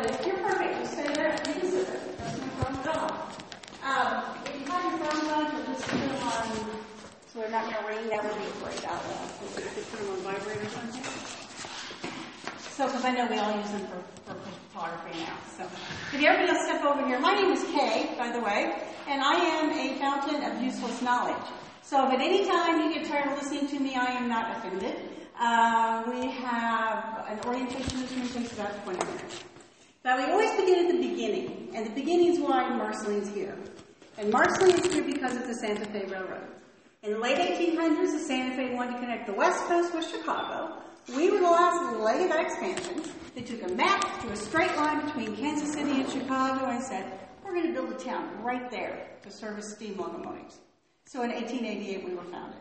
it is. You're perfect. You stay there. You can sit there. That's no problem at all. Um, if you have your phones on, you'll just put them on so they're not going to ring. That would be great out loud. If you could put them on vibrate or something. So, because I know we all use them for, for photography now. So, if everybody else step over here. My name is Kay, by the way, and I am a fountain of useless knowledge. So, if at any time you get tired of listening to me, I am not offended. Uh, we have an orientation this room takes about 20 minutes. But we always begin at the beginning, and the beginning is why Marceline's here. And Marceline is here because of the Santa Fe Railroad. In the late 1800s, the Santa Fe wanted to connect the West Coast with Chicago. We were the last leg of that expansion. They took a map, drew a straight line between Kansas City and Chicago, and said, we're going to build a town right there to service steam locomotives. So in 1888, we were founded.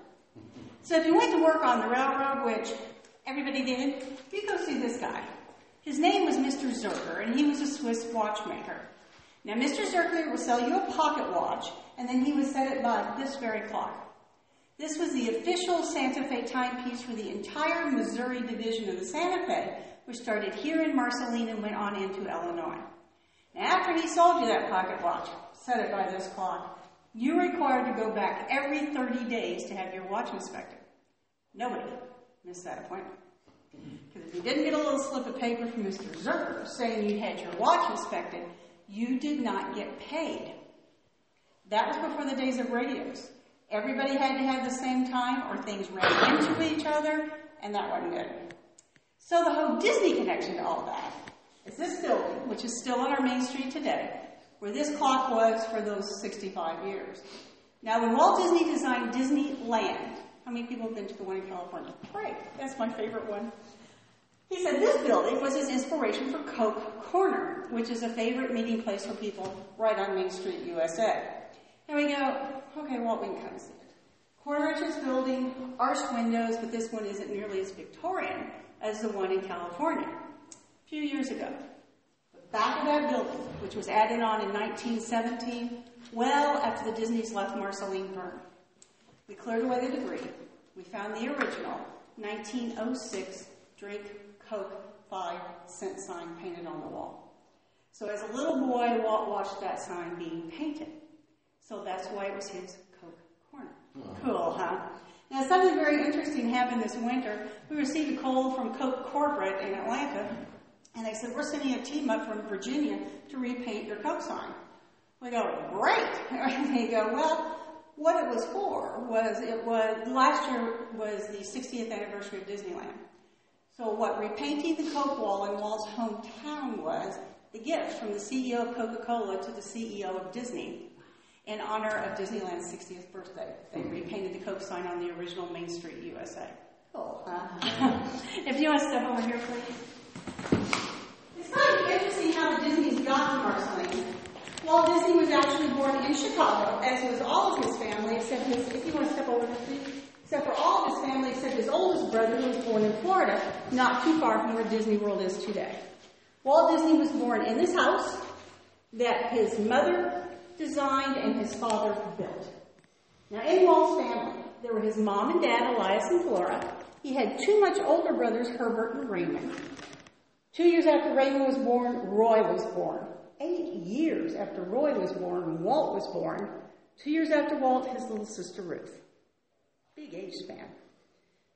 So if you went to work on the railroad, which everybody did, you go see this guy. His name was Mr. Zerker, and he was a Swiss watchmaker. Now, Mr. Zerker would sell you a pocket watch, and then he would set it by this very clock. This was the official Santa Fe timepiece for the entire Missouri division of the Santa Fe, which started here in Marceline and went on into Illinois. Now, after he sold you that pocket watch, set it by this clock, you're required to go back every 30 days to have your watch inspected. Nobody missed that appointment. Because if you didn't get a little slip of paper from Mr. Zerker saying you had your watch inspected, you did not get paid. That was before the days of radios. Everybody had to have the same time or things ran into each other, and that wasn't good. So the whole Disney connection to all that is this building, which is still on our main street today, where this clock was for those 65 years. Now, when Walt Disney designed Disneyland, how many people have been to the one in California? Great, that's my favorite one. He said this building was his inspiration for Coke Corner, which is a favorite meeting place for people right on Main Street, USA. And we go, okay, Walt, can kind of see building, arched windows, but this one isn't nearly as Victorian as the one in California. A few years ago, the back of that building, which was added on in 1917, well after the Disneys left Marceline burned. We cleared away the debris. We found the original 1906 drink Coke 5 cent sign painted on the wall. So as a little boy, Walt watched that sign being painted. So that's why it was his Coke corner. Cool, huh? Now something very interesting happened this winter. We received a call from Coke Corporate in Atlanta, and they said, we're sending a team up from Virginia to repaint your Coke sign. We go, great. And they go, well, what it was for was it was last year was the 60th anniversary of Disneyland. So what repainting the Coke wall in Walt's hometown was the gift from the CEO of Coca-Cola to the CEO of Disney in honor of Disneyland's 60th birthday. They mm-hmm. repainted the Coke sign on the original Main Street, USA. Cool, huh? if you want to step over here, please. It's kind of interesting how the Disneys got to Marceline. Walt Disney was actually born in Chicago, as was all of his family, except his, if you want to step over please, except for all of his family, except his oldest brother, who was born in Florida, not too far from where Disney World is today. Walt Disney was born in this house that his mother designed and his father built. Now, in Walt's family, there were his mom and dad, Elias and Flora. He had two much older brothers, Herbert and Raymond. Two years after Raymond was born, Roy was born. Eight years after Roy was born, Walt was born. Two years after Walt, his little sister Ruth. Big age span.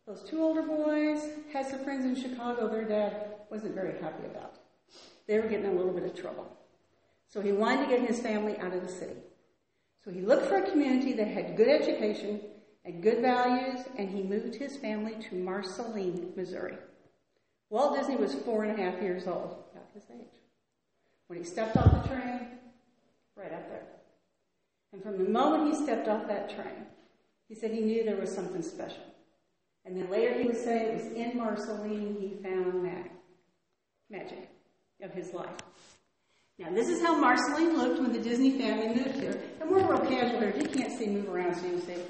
Those two older boys had some friends in Chicago their dad wasn't very happy about. They were getting in a little bit of trouble. So he wanted to get his family out of the city. So he looked for a community that had good education and good values, and he moved his family to Marceline, Missouri. Walt Disney was four and a half years old, about his age. When he stepped off the train, right up there. And from the moment he stepped off that train, he said he knew there was something special. And then later he would say it was in Marceline he found that magic of his life. Now, this is how Marceline looked when the Disney family moved here. And we're real casual here. You can't see move around, so you can see.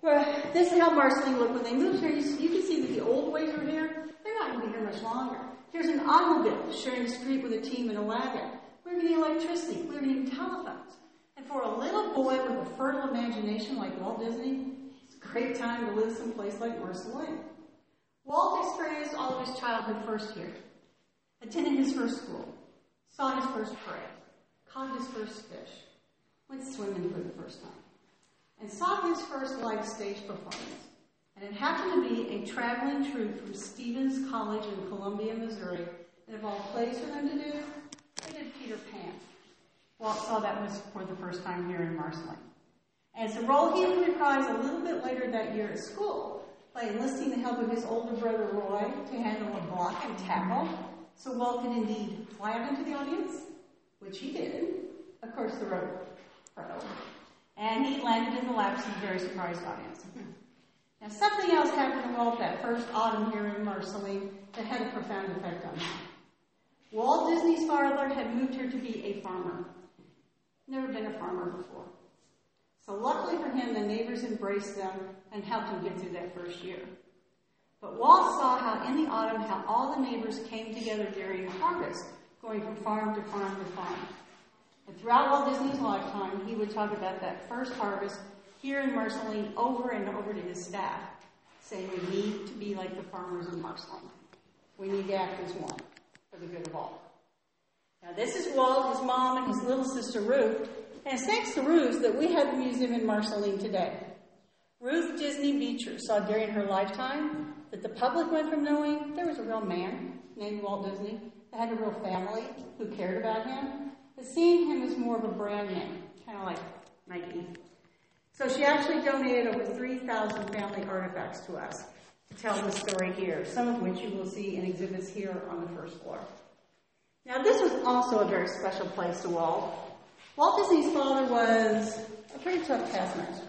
Well, this is how Marceline looked when they moved here. You, you can see that the old ways are here. They're not going to be here much longer. Here's an automobile sharing the street with a team in a wagon. We're getting electricity. We're getting telephones. And for a little boy with a fertile imagination like Walt Disney, it's a great time to live someplace like Marceline. Walt experienced all of his childhood first here. attended his first school, saw his first parade, caught his first fish, went swimming for the first time, and saw his first live stage performance. And it happened to be a traveling troupe from Stephens College in Columbia, Missouri. And of all plays for them to do, they did Peter Pan. Walt saw that was for the first time here in Marceline. And it's a role he would reprise a little bit later that year at school by enlisting the help of his older brother Roy to handle a block and tackle. So Walt could indeed fly out into the audience, which he did. Of course, the rope fell. And he landed in the laps of a very surprised audience. Now, something else happened to Walt that first autumn here in Marceline that had a profound effect on him. Walt Disney's father had moved here to be a farmer. Never been a farmer before. So luckily for him, the neighbors embraced them and helped him get through that first year. But Walt saw how in the autumn, how all the neighbors came together during harvest, going from farm to farm to farm. And throughout Walt Disney's lifetime, he would talk about that first harvest here in Marceline over and over to his staff, saying we need to be like the farmers in Marceline. We need to act as one for the good of all. Now, this is Walt, his mom, and his little sister Ruth. And it's thanks to Ruth that we have the museum in Marceline today. Ruth Disney Beecher saw during her lifetime that the public went from knowing there was a real man named Walt Disney that had a real family who cared about him, to seeing him as more of a brand name, kind of like Nike. So she actually donated over 3,000 family artifacts to us to tell the story here, some of which you will see in exhibits here on the first floor. Now, this was also a very special place to Walt. Walt Disney's father was a pretty tough taskmaster.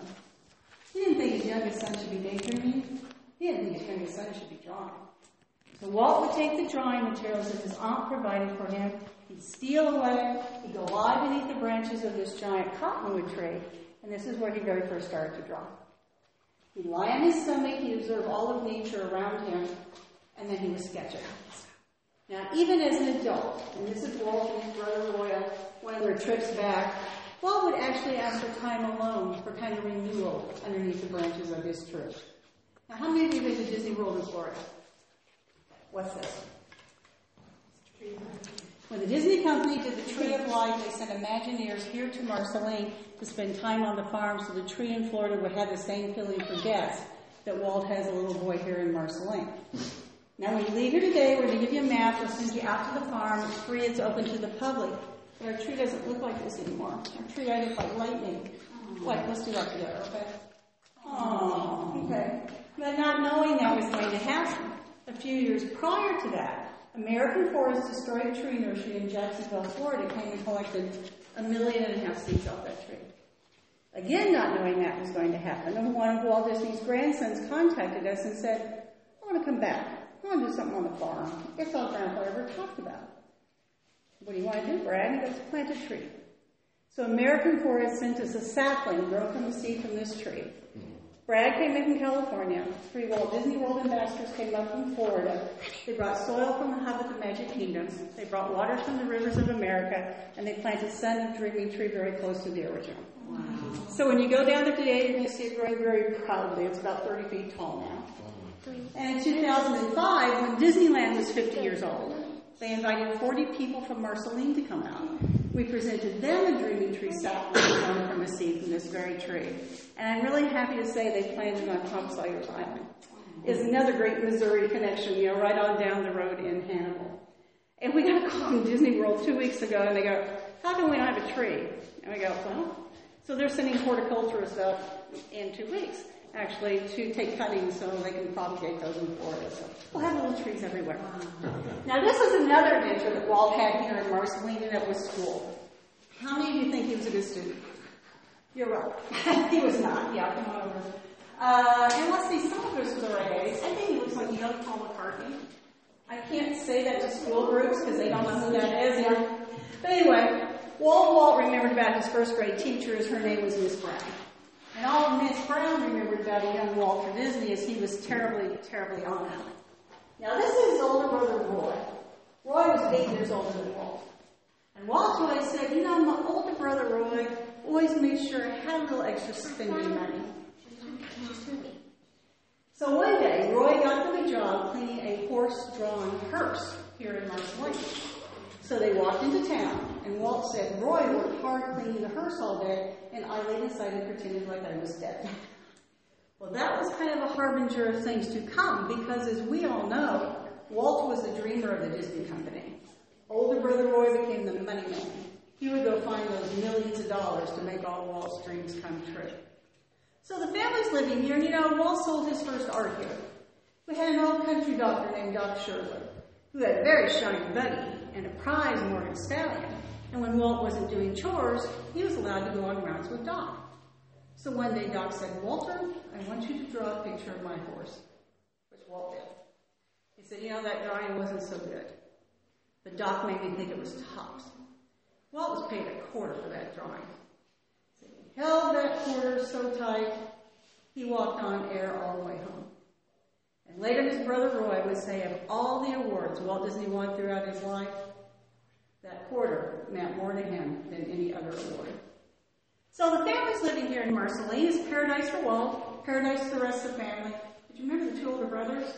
He didn't think his youngest son should be daydreaming. He didn't think his youngest son should be drawing. So Walt would take the drawing materials that his aunt provided for him. He'd steal away. He'd go lie beneath the branches of this giant cottonwood tree. And this is where he very first started to draw. He'd lie on his stomach. He'd observe all of nature around him. And then he would sketch it. Now, even as an adult, and this is Walt and his brother Royal, one of their trips back, Walt would actually ask for time alone for kind of renewal underneath the branches of his tree. Now, how many of you have been to Disney World Florida? What's this? When the Disney Company did the Tree of Life, they sent Imagineers here to Marceline to spend time on the farm so the tree in Florida would have the same feeling for guests that Walt has a little boy here in Marceline. Now, when you leave here today, we're going to give you a map. We'll send you out to the farm. It's free. It's open to the public. But our tree doesn't look like this anymore. Our tree I look like lightning. Like, let's do that together, okay? Oh, okay. But not knowing that was going to happen, a few years prior to that, American Forest destroyed a tree nursery in Jacksonville, Florida, came and collected a million and a half seeds off that tree. Again, not knowing that was going to happen, one of Walt Disney's grandsons contacted us and said, I want to come back. I want to do something on the farm. It's all Grandpa ever talked about. What do you want to do, Brad? He goes, plant a tree. So American Forest sent us a sapling grown from the seed from this tree. Brad came in from California. Three Walt Disney World ambassadors came up from Florida. They brought soil from the hub of the Magic Kingdoms. They brought waters from the rivers of America, and they planted Son of Dreaming Tree very close to the original. Wow. So when you go down there today, you're going to see it growing very proudly. It's about 30 feet tall now. And in 2005, when Disneyland was 50 years old, they invited 40 people from Marceline to come out. We presented them a Dreaming Tree sapling grown from a seed from this very tree. And I'm really happy to say they planted on Tom Sawyer's Island. Is another great Missouri connection, you know, right on down the road in Hannibal. And we got a call from Disney World two weeks ago, and they go, how come we don't have a tree? And we go, well, so they're sending horticulturists out in two weeks actually to take cuttings so they can propagate those in Florida. So we'll have little trees everywhere. Now this is another adventure that Walt had here in Marceline, and it was school. How many of you think he was a good student? You're right. he was not. Yeah, come on over. Uh, and let's see, some of us were the right age. I think he looks like young Paul McCartney. I can't say that to school groups because they don't know who that is. Yeah. But anyway, Walt Walt remembered about his first grade teachers. Her name was Miss Brown. And all Miss Brown remembered about a young Walter Disney is he was terribly, terribly honored. Now this is his older brother Roy. Roy was eight years older than Walt. And Walt always said, you know, my older brother Roy always made sure I had a little extra spending money. So one day, Roy got the job cleaning a horse-drawn hearse here in Marceline. So they walked into town, and Walt said, Roy worked hard cleaning the hearse all day, and I laid inside and pretended like I was dead. well, that was kind of a harbinger of things to come, because as we all know, Walt was the dreamer of the Disney Company. Older brother Roy became the money man. He would go find those millions of dollars to make all Walt's dreams come true. So the family's living here, and you know, Walt sold his first art here. We had an old country doctor named Doc Sherwood, who had a very shiny buddy and a prize Morgan Stallion. And when Walt wasn't doing chores, he was allowed to go on rounds with Doc. So one day Doc said, Walter, I want you to draw a picture of my horse, which Walt did. He said, you know, that drawing wasn't so good. But Doc made me think it was tops. Walt was paid a quarter for that drawing. So he held that quarter so tight, he walked on air all the way home. And later his brother Roy would say of all the awards Walt Disney won throughout his life, that quarter meant more to him than any other award. So the family's living here in Marceline. is paradise for Walt, paradise for the rest of the family. Did you remember the two older brothers?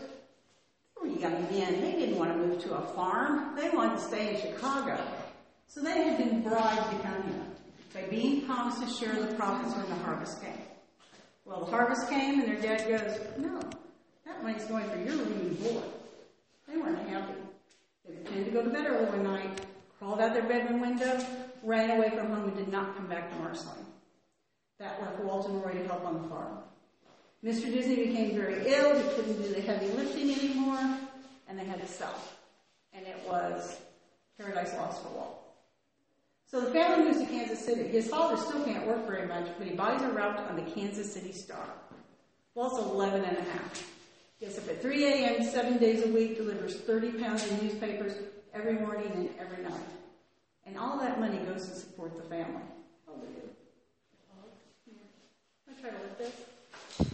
They were young men. They didn't want to move to a farm. They wanted to stay in Chicago. So they had been bribed to come here by being promised to share the profits when the harvest came. Well, the harvest came and their dad goes, no, money's going for your room and board. They weren't happy. They pretended to go to bed early one night, crawled out their bedroom window, ran away from home, and did not come back to Marceline. That left Walt and Roy to help on the farm. Mr. Disney became very ill. He couldn't do the heavy lifting anymore, and they had to sell. And it was paradise lost for Walt. So the family moves to Kansas City. His father still can't work very much, but he buys a route on the Kansas City Star. Walt's 11 and a half. Gets up at 3 a.m. seven days a week, delivers 30 pounds of newspapers every morning and every night. And all that money goes to support the family. How old are you? I try to lift this.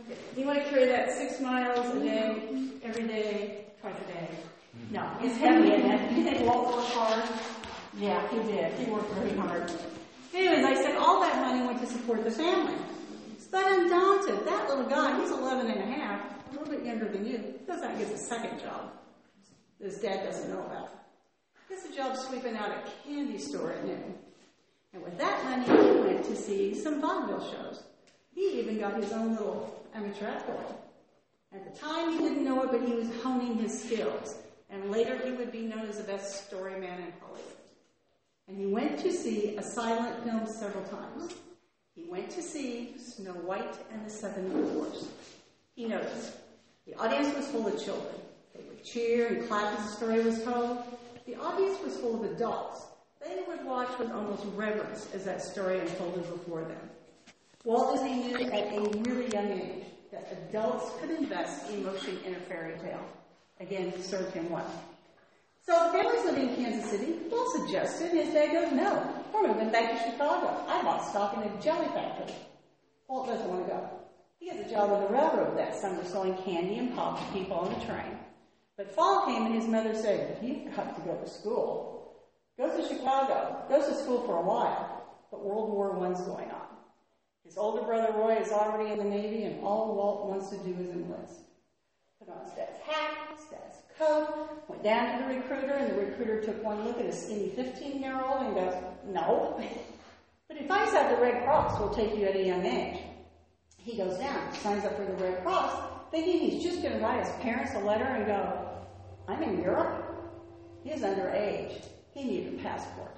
Okay. Do you want to carry that six miles a day, every day, twice a day? Mm-hmm. No, it's heavy, isn't it? You think Walt worked hard? Yeah, he did. He worked very hard. Anyways, I said all that money went to support the family. But undaunted, that little guy, he's 11 and a half, a little bit younger than you, does not get a second job. His dad doesn't know about. Gets a job sweeping out a candy store at noon. And with that money, he went to see some vaudeville shows. He even got his own little amateur actor. At the time, he didn't know it, but he was honing his skills. And later, he would be known as the best story man in Hollywood. And he went to see a silent film several times. He went to see Snow White and the Seven Dwarfs. He noticed the audience was full of children. They would cheer and clap as the story was told. The audience was full of adults. They would watch with almost reverence as that story unfolded before them. Walt Disney knew at a really young age that adults could invest emotion in a fairy tale. Again, served him well. So the family's living in Kansas City. Walt suggested, and his dad goes, no, we're moving back to Chicago. I bought stock in a jelly factory. Walt doesn't want to go. He gets a job on the railroad that summer selling candy and pop to people on the train. But fall came and his mother said, you've got to go to school. Go to Chicago. Goes to school for a while. But World War I's going on. His older brother Roy is already in the Navy and all Walt wants to do is enlist. Put on Stats hat, Stats coat, went down to the recruiter, and the recruiter took one look at a skinny 15 year old and goes, No. But he finds out the Red Cross will take you at a young age. He goes down, signs up for the Red Cross, thinking he's just going to write his parents a letter and go, I'm in Europe. He is underage. He needed a passport.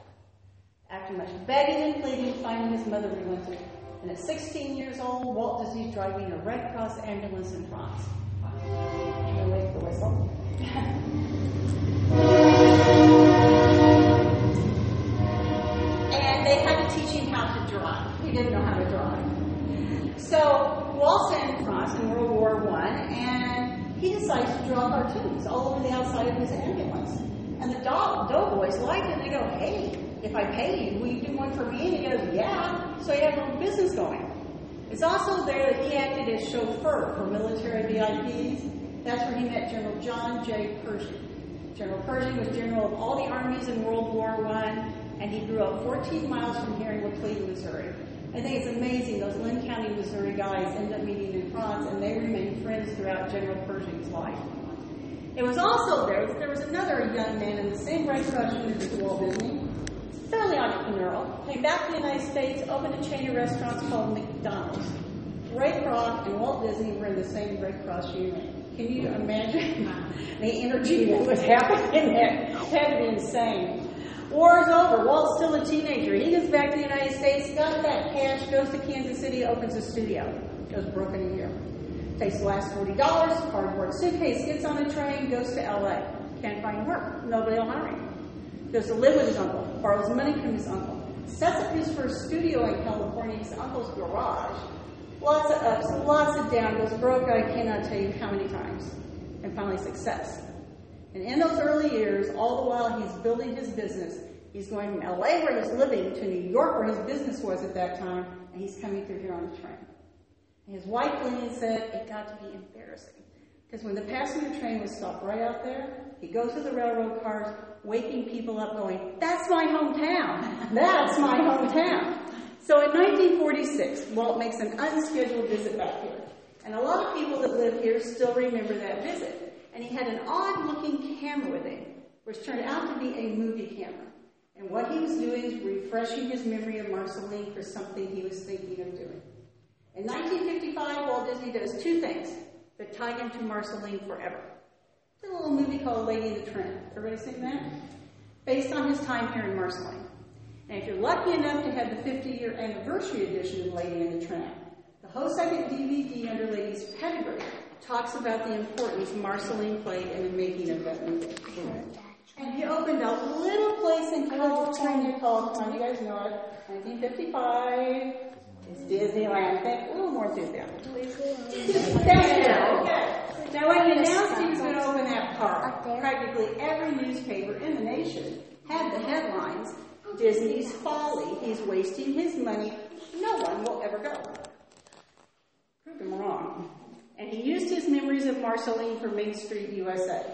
After much begging and pleading, finally his mother relented. And at 16 years old, Walt Disney's driving a Red Cross ambulance in France. wait for the whistle. And they had to teach him how to drive. He didn't know how to drive. So Walt's in France in World War One, and he decides to draw cartoons all over the outside of his ambulance. And the dog, doughboys like it. And they go, "Hey, if I pay you, will you do one for me?" And he goes, "Yeah." So he had a business going. It's also there that he acted as chauffeur for military VIPs that's where he met General John J. Pershing. General Pershing was general of all the armies in World War I, and he grew up 14 miles from here in Laclede, Missouri. I think it's amazing those Linn County, Missouri guys end up meeting in France, and they remain friends throughout General Pershing's life. It was also there that there was another young man in the same Cross unit as Walt Disney, fairly entrepreneurial, came back to the United States, opened a chain of restaurants called McDonald's. Ray Kroc and Walt Disney were in the same Red Cross unit. Can you imagine the energy that was happening? It had to be insane. War is over. Walt's still a teenager. He goes back to the United States, got that cash, goes to Kansas City, opens a studio. Goes broken a year. Takes the last $40, cardboard suitcase, gets on a train, goes to LA. Can't find work. Nobody will hire him. Goes to live with his uncle, borrows money from his uncle. Sets up his first studio in California, his uncle's garage. Lots of ups, lots of downs. Goes broke, I cannot tell you how many times. And finally, success. And in those early years, all the while he's building his business, he's going from LA where he's living to New York where his business was at that time, and he's coming through here on the train. His wife Lillian said it got to be embarrassing. Because when the passenger train was stopped right out there, he goes to the railroad cars, waking people up going, that's my hometown. That's my hometown. So in 1946, Walt makes an unscheduled visit back here. And a lot of people that live here still remember that visit. And he had an odd looking camera with him, which turned out to be a movie camera. And what he was doing is refreshing his memory of Marceline for something he was thinking of doing. In 1955, Walt Disney does two things that tie him to Marceline forever. It's a little movie called Lady and the Tramp. Everybody seen that? Based on his time here in Marceline. And if you're lucky enough to have the 50 year anniversary edition of Lady and the Tramp, the whole second DVD under Lady's Pedigree talks about the importance Marceline played in the making of that movie. And he opened a little place in California called, come on, you guys know it, 1955. It's Disneyland. Think a little more enthusiasm. Thank you. Okay. Now, when he announced he was going to open that park, practically every newspaper in the nation had the headlines Disney's folly. He's wasting his money. No one will ever go. Proved him wrong. And he used his memories of Marceline for Main Street USA.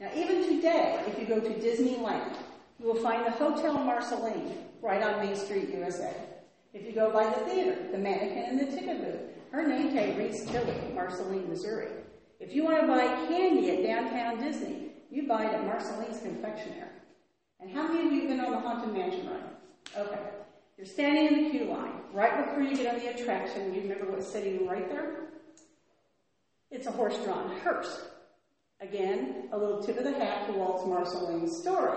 Now, even today, if you go to Disneyland, you will find the Hotel Marceline right on Main Street USA. If you go by the theater, the mannequin in the ticket booth, her name tag reads Tilly, Marceline, Missouri. If you want to buy candy at downtown Disney, you buy it at Marceline's Confectionery. And how many of you have been on the Haunted Mansion ride? Okay. You're standing in the queue line, right before you get on the attraction. You remember what's sitting right there? It's a horse-drawn hearse. Again, a little tip of the hat to Walt's Marceline story.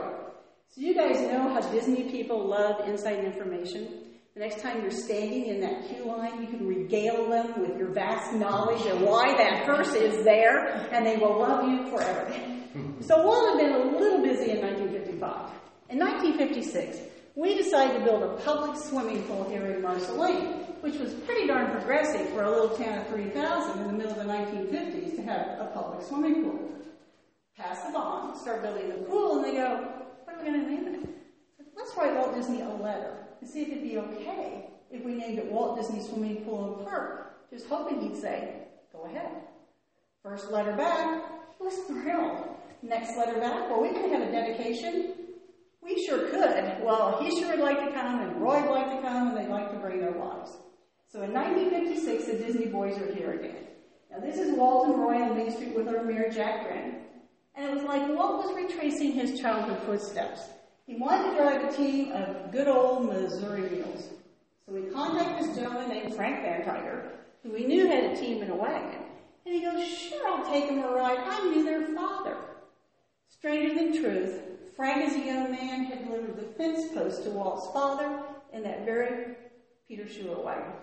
So you guys know how Disney people love inside information. The next time you're standing in that queue line, you can regale them with your vast knowledge of why that hearse is there, and they will love you forever. so Walt had been a little busy in 1955. In 1956, we decided to build a public swimming pool here in Marceline, which was pretty darn progressive for a little town of 3,000 in the middle of the 1950s to have a public swimming pool. Pass the bond, start building the pool, and they go, what are we going to name it? Let's write Walt Disney a letter and see if it'd be okay if we named it Walt Disney Swimming Pool and Park, just hoping he'd say, go ahead. First letter back, was thrilled. Next letter back, well, we can have a dedication. We sure could. Well, he sure would like to come, and Roy would like to come, and they'd like to bring their wives. So in 1956, the Disney boys are here again. Now, this is Walt and Roy on Main Street with our mayor, Jack Grin. And it was like Walt was retracing his childhood footsteps. He wanted to drive a team of good old Missouri mules. So we contacted this gentleman named Frank Van Tiger, who we knew had a team in a wagon. And he goes, sure, I'll take him a ride. I knew their father. Stranger than truth, Frank, as a young man, had delivered the fence post to Walt's father in that very Peter Schuttler wagon.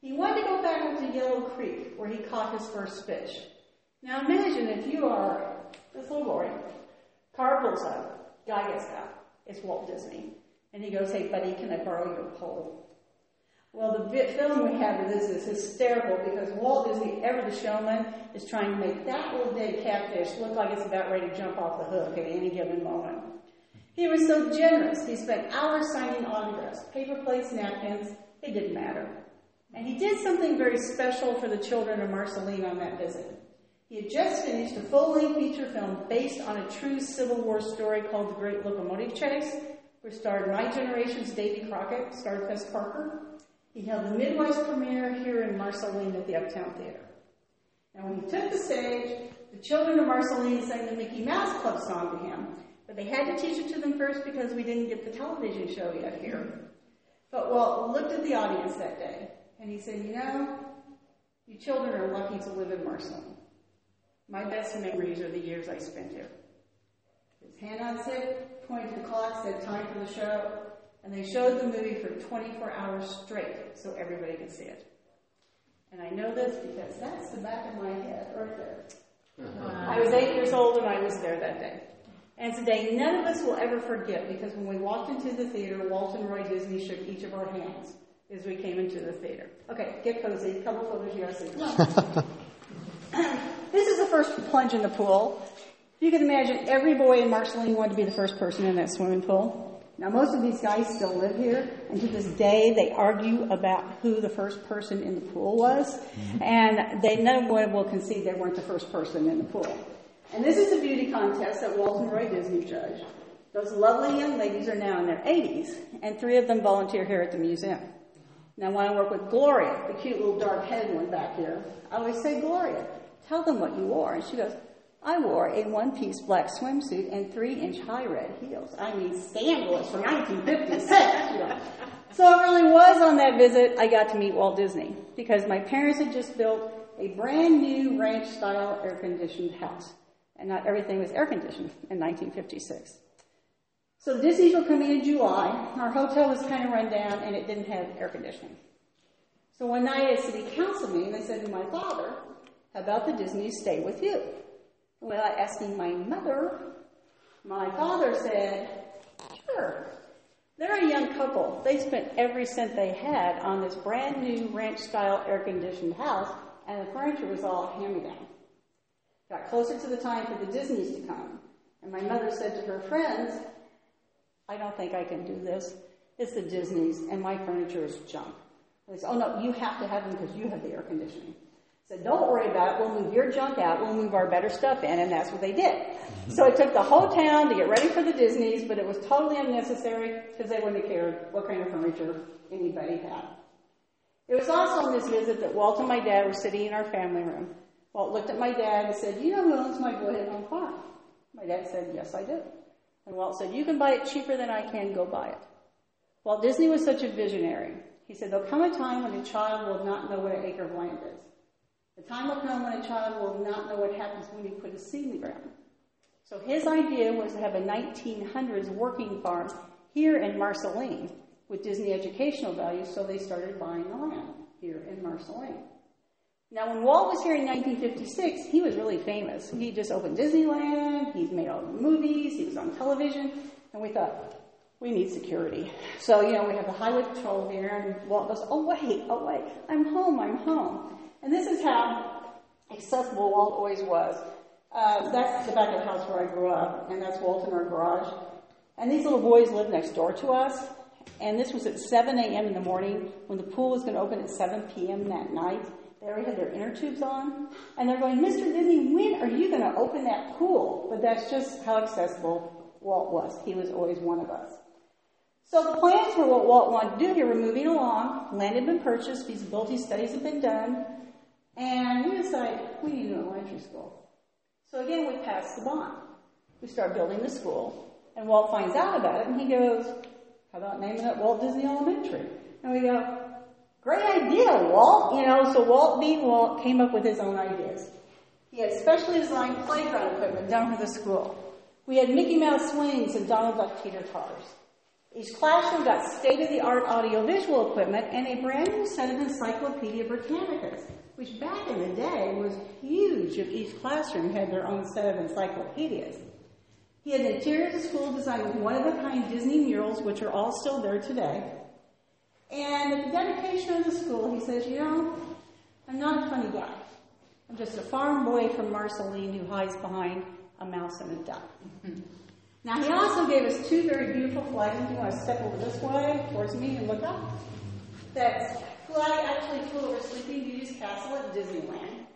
He wanted to go back to Yellow Creek, where he caught his first fish. Now imagine if you are this little boy, car pulls up, guy gets out. It's Walt Disney. And he goes, hey buddy, can I borrow your pole? Well, the film we have of this is hysterical because Walt Disney, ever the showman, is trying to make that little dead catfish look like it's about ready to jump off the hook at any given moment. He was so generous. He spent hours signing autographs, paper plates, napkins. It didn't matter. And he did something very special for the children of Marceline on that visit. He had just finished a full-length feature film based on a true Civil War story called The Great Locomotive Chase, which starred my generation's Davy Crockett, starred Parker. He held the Midwest premiere here in Marceline at the Uptown Theater. Now, when he took the stage, the children of Marceline sang the Mickey Mouse Club song to him. But they had to teach it to them first because we didn't get the television show yet here. But Walt looked at the audience that day and he said, You know, you children are lucky to live in Marceline. My best memories are the years I spent here. His hand on hip, pointed to the clock, said time for the show, and they showed the movie for 24 hours straight so everybody could see it. And I know this because that's the back of my head right there. Wow. I was eight years old and I was there that day. And today, none of us will ever forget because when we walked into the theater, Walt and Roy Disney shook each of our hands as we came into the theater. Okay, get cozy. A couple photos you guys this is the first plunge in the pool. You can imagine every boy in Marceline wanted to be the first person in that swimming pool. Now, most of these guys still live here, and to this day, they argue about who the first person in the pool was, mm-hmm. and they of will concede they weren't the first person in the pool. And this is a beauty contest that Walt and Roy Disney judged. Those lovely young ladies are now in their 80s, and three of them volunteer here at the museum. Now, when I work with Gloria, the cute little dark-headed one back here, I always say, Gloria, tell them what you wore. And she goes, I wore a one-piece black swimsuit and three-inch high red heels. I mean, scandalous from 1956. you know. So it really was on that visit I got to meet Walt Disney because my parents had just built a brand new ranch-style air-conditioned house, and not everything was air-conditioned in 1956. So the Disneys were coming in July. Our hotel was kind of run down, and it didn't have air conditioning. So one night at city council meeting, they said to my father, "How about the Disneys stay with you?" Without asking my mother, my father said, Sure. They're a young couple. They spent every cent they had on this brand new ranch style air conditioned house, and the furniture was all hand me down. Got closer to the time for the Disneys to come, and my mother said to her friends, I don't think I can do this. It's the Disneys, and my furniture is junk. They said, Oh no, you have to have them because you have the air conditioning said, don't worry about it. We'll move your junk out. We'll move our better stuff in. And that's what they did. Mm-hmm. So it took the whole town to get ready for the Disneys, but it was totally unnecessary because they wouldn't have cared what kind of furniture anybody had. It was also on this visit that Walt and my dad were sitting in our family room. Walt looked at my dad and said, you know who owns my Boyhood Home Farm? My dad said, yes, I do. And Walt said, you can buy it cheaper than I can, go buy it. Walt Disney was such a visionary. He said, there'll come a time when a child will not know what an acre of land is. The time will come when a child will not know what happens when you put a seed in the ground. So his idea was to have a 1900s working farm here in Marceline with Disney educational value, so they started buying the land here in Marceline. Now, when Walt was here in 1956, he was really famous. He just opened Disneyland, he's made all the movies, he was on television, and we thought, we need security. So, you know, we have the highway patrol here, and Walt goes, oh, wait, oh, wait, I'm home, I'm home. And this is how accessible Walt always was. Uh, that's the back of the house where I grew up, and that's Walt in our garage. And these little boys lived next door to us. And this was at 7 a.m. in the morning when the pool was going to open at 7 p.m. that night. They already had their inner tubes on. And they're going, Mr. Disney, when are you going to open that pool? But that's just how accessible Walt was. He was always one of us. So the plans for what Walt wanted to do here were moving along. Land had been purchased. Feasibility studies had been done. And we decided we need an elementary school. So again, we passed the bond. We start building the school, and Walt finds out about it, and he goes, how about naming it Walt Disney Elementary? And we go, great idea, Walt. You know, so Walt being Walt came up with his own ideas. He had specially designed playground equipment done for the school. We had Mickey Mouse swings and Donald Duck teeter totters. Each classroom got state-of-the-art audiovisual equipment and a brand new set of Encyclopedia Britannicas which back in the day was huge if each classroom had their own set of encyclopedias. He had interior school designed with one-of-a-kind Disney murals, which are all still there today. And at the dedication of the school, he says, you know, I'm not a funny guy. I'm just a farm boy from Marceline who hides behind a mouse and a duck. now, he also gave us two very beautiful flags. You want to step over this way towards me and look up, that's flag actually flew over Sleeping Beauty's castle at Disneyland.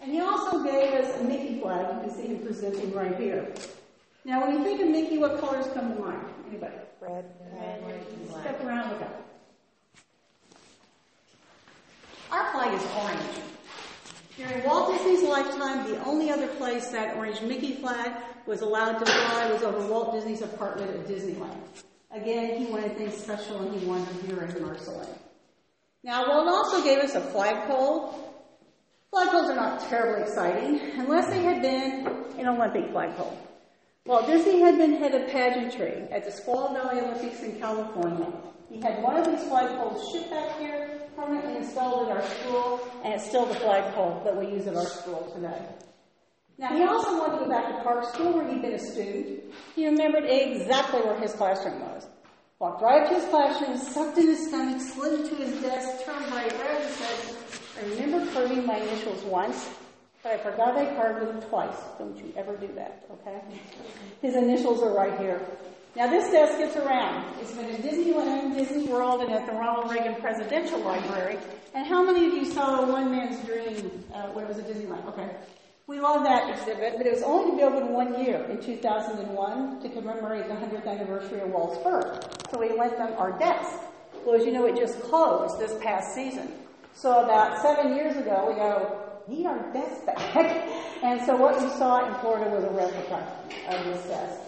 And he also gave us a Mickey flag. You can see him presenting right here. Now, when you think of Mickey, what colors come to mind? Anybody? Red. Red. Red. Step around, look up. Our flag is orange. During Walt Disney's lifetime, the only other place that orange Mickey flag was allowed to fly was over Walt Disney's apartment at Disneyland. Again, he wanted things special and he wanted them here in Marceline. Now, Walt also gave us a flagpole. Flagpoles are not terribly exciting unless they had been an Olympic flagpole. Walt Disney had been head of pageantry at the Squaw Valley Olympics in California. He had one of these flagpoles shipped back here, permanently installed at our school, and it's still the flagpole that we use at our school today. Now, he also wanted to go back to Park School where he'd been a student. He remembered exactly where his classroom was. Walked right to his classroom, sucked in his stomach, slid into his desk, turned right around and said, I remember carving my initials once, but I forgot I carved them twice. Don't you ever do that, okay? His initials are right here. Now this desk gets around. It's been in Disneyland, Disney World, and at the Ronald Reagan Presidential Library. And how many of you saw a One Man's Dream? Uh, where was it? Disneyland. Okay. We love that exhibit, but it was only be open one year in 2001 to commemorate the 100th anniversary of Walt's birth. So we lent them our desk. Well, as you know, it just closed this past season. So about seven years ago, we go, need our desk back. and so what you saw in Florida was a replica of this desk.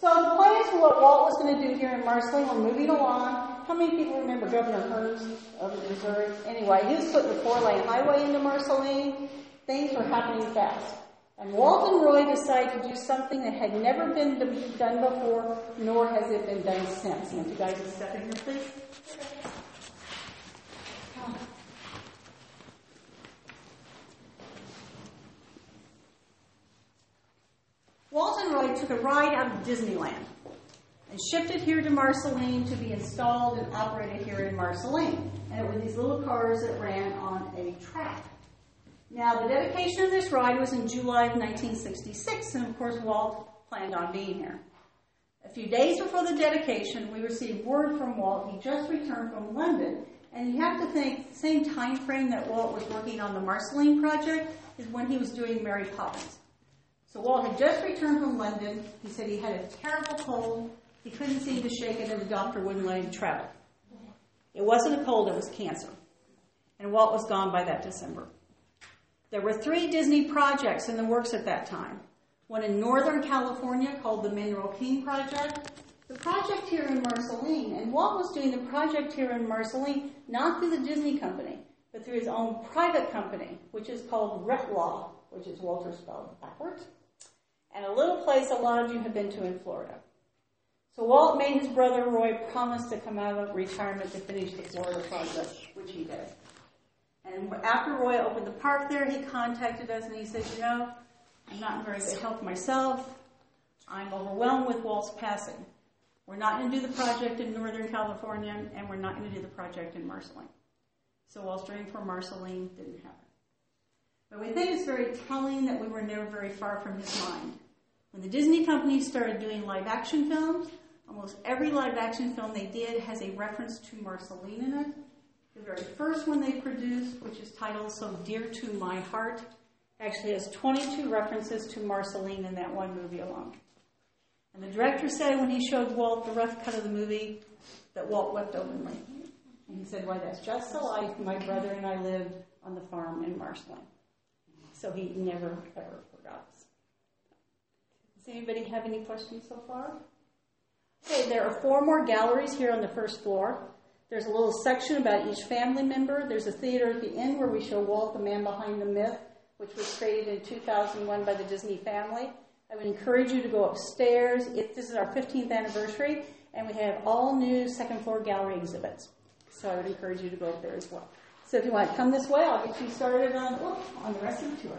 So the plans for what Walt was going to do here in Marceline were moving along. How many people remember Governor Hearnes of Missouri? Anyway, he was putting the four-lane highway into Marceline. Things were happening fast. And Walt and Roy decided to do something that had never been done before, nor has it been done since. If you guys would step in here, please. Walt and Roy took a ride out of Disneyland and shipped it here to Marceline to be installed and operated here in Marceline. And it were these little cars that ran on a track. Now, the dedication of this ride was in July of 1966, and of course, Walt planned on being here. A few days before the dedication, we received word from Walt. He just returned from London, and you have to think the same time frame that Walt was working on the Marceline project is when he was doing Mary Poppins. So Walt had just returned from London. He said he had a terrible cold. He couldn't seem to shake it, and the doctor wouldn't let him travel. It wasn't a cold, it was cancer. And Walt was gone by that December. There were three Disney projects in the works at that time. One in Northern California called the Mineral King Project. The project here in Marceline, and Walt was doing the project here in Marceline not through the Disney company, but through his own private company, which is called Retlaw, which is Walter spelled backwards and a little place a lot of you have been to in Florida. So Walt made his brother Roy promise to come out of retirement to finish the Florida project, which he did. And after Roy opened the park there, he contacted us and he said, you know, I'm not in very good health myself. I'm overwhelmed with Walt's passing. We're not going to do the project in Northern California, and we're not going to do the project in Marceline. So Walt's dream for Marceline didn't happen. But we think it's very telling that we were never very far from his mind. When the Disney company started doing live action films, almost every live action film they did has a reference to Marceline in it. The very first one they produced, which is titled So Dear to My Heart, actually has 22 references to Marceline in that one movie alone. And the director said when he showed Walt the rough cut of the movie that Walt wept openly. And he said, Why, that's just the life my brother and I lived on the farm in Marceline. So he never, ever forgot us. Does anybody have any questions so far? Okay, there are four more galleries here on the first floor. There's a little section about each family member. There's a theater at the end where we show Walt, the man behind the myth, which was created in 2001 by the Disney family. I would encourage you to go upstairs. If this is our 15th anniversary, and we have all new second floor gallery exhibits. So I would encourage you to go up there as well. So if you want to come this way, I'll get you started on, on the rest of the tour.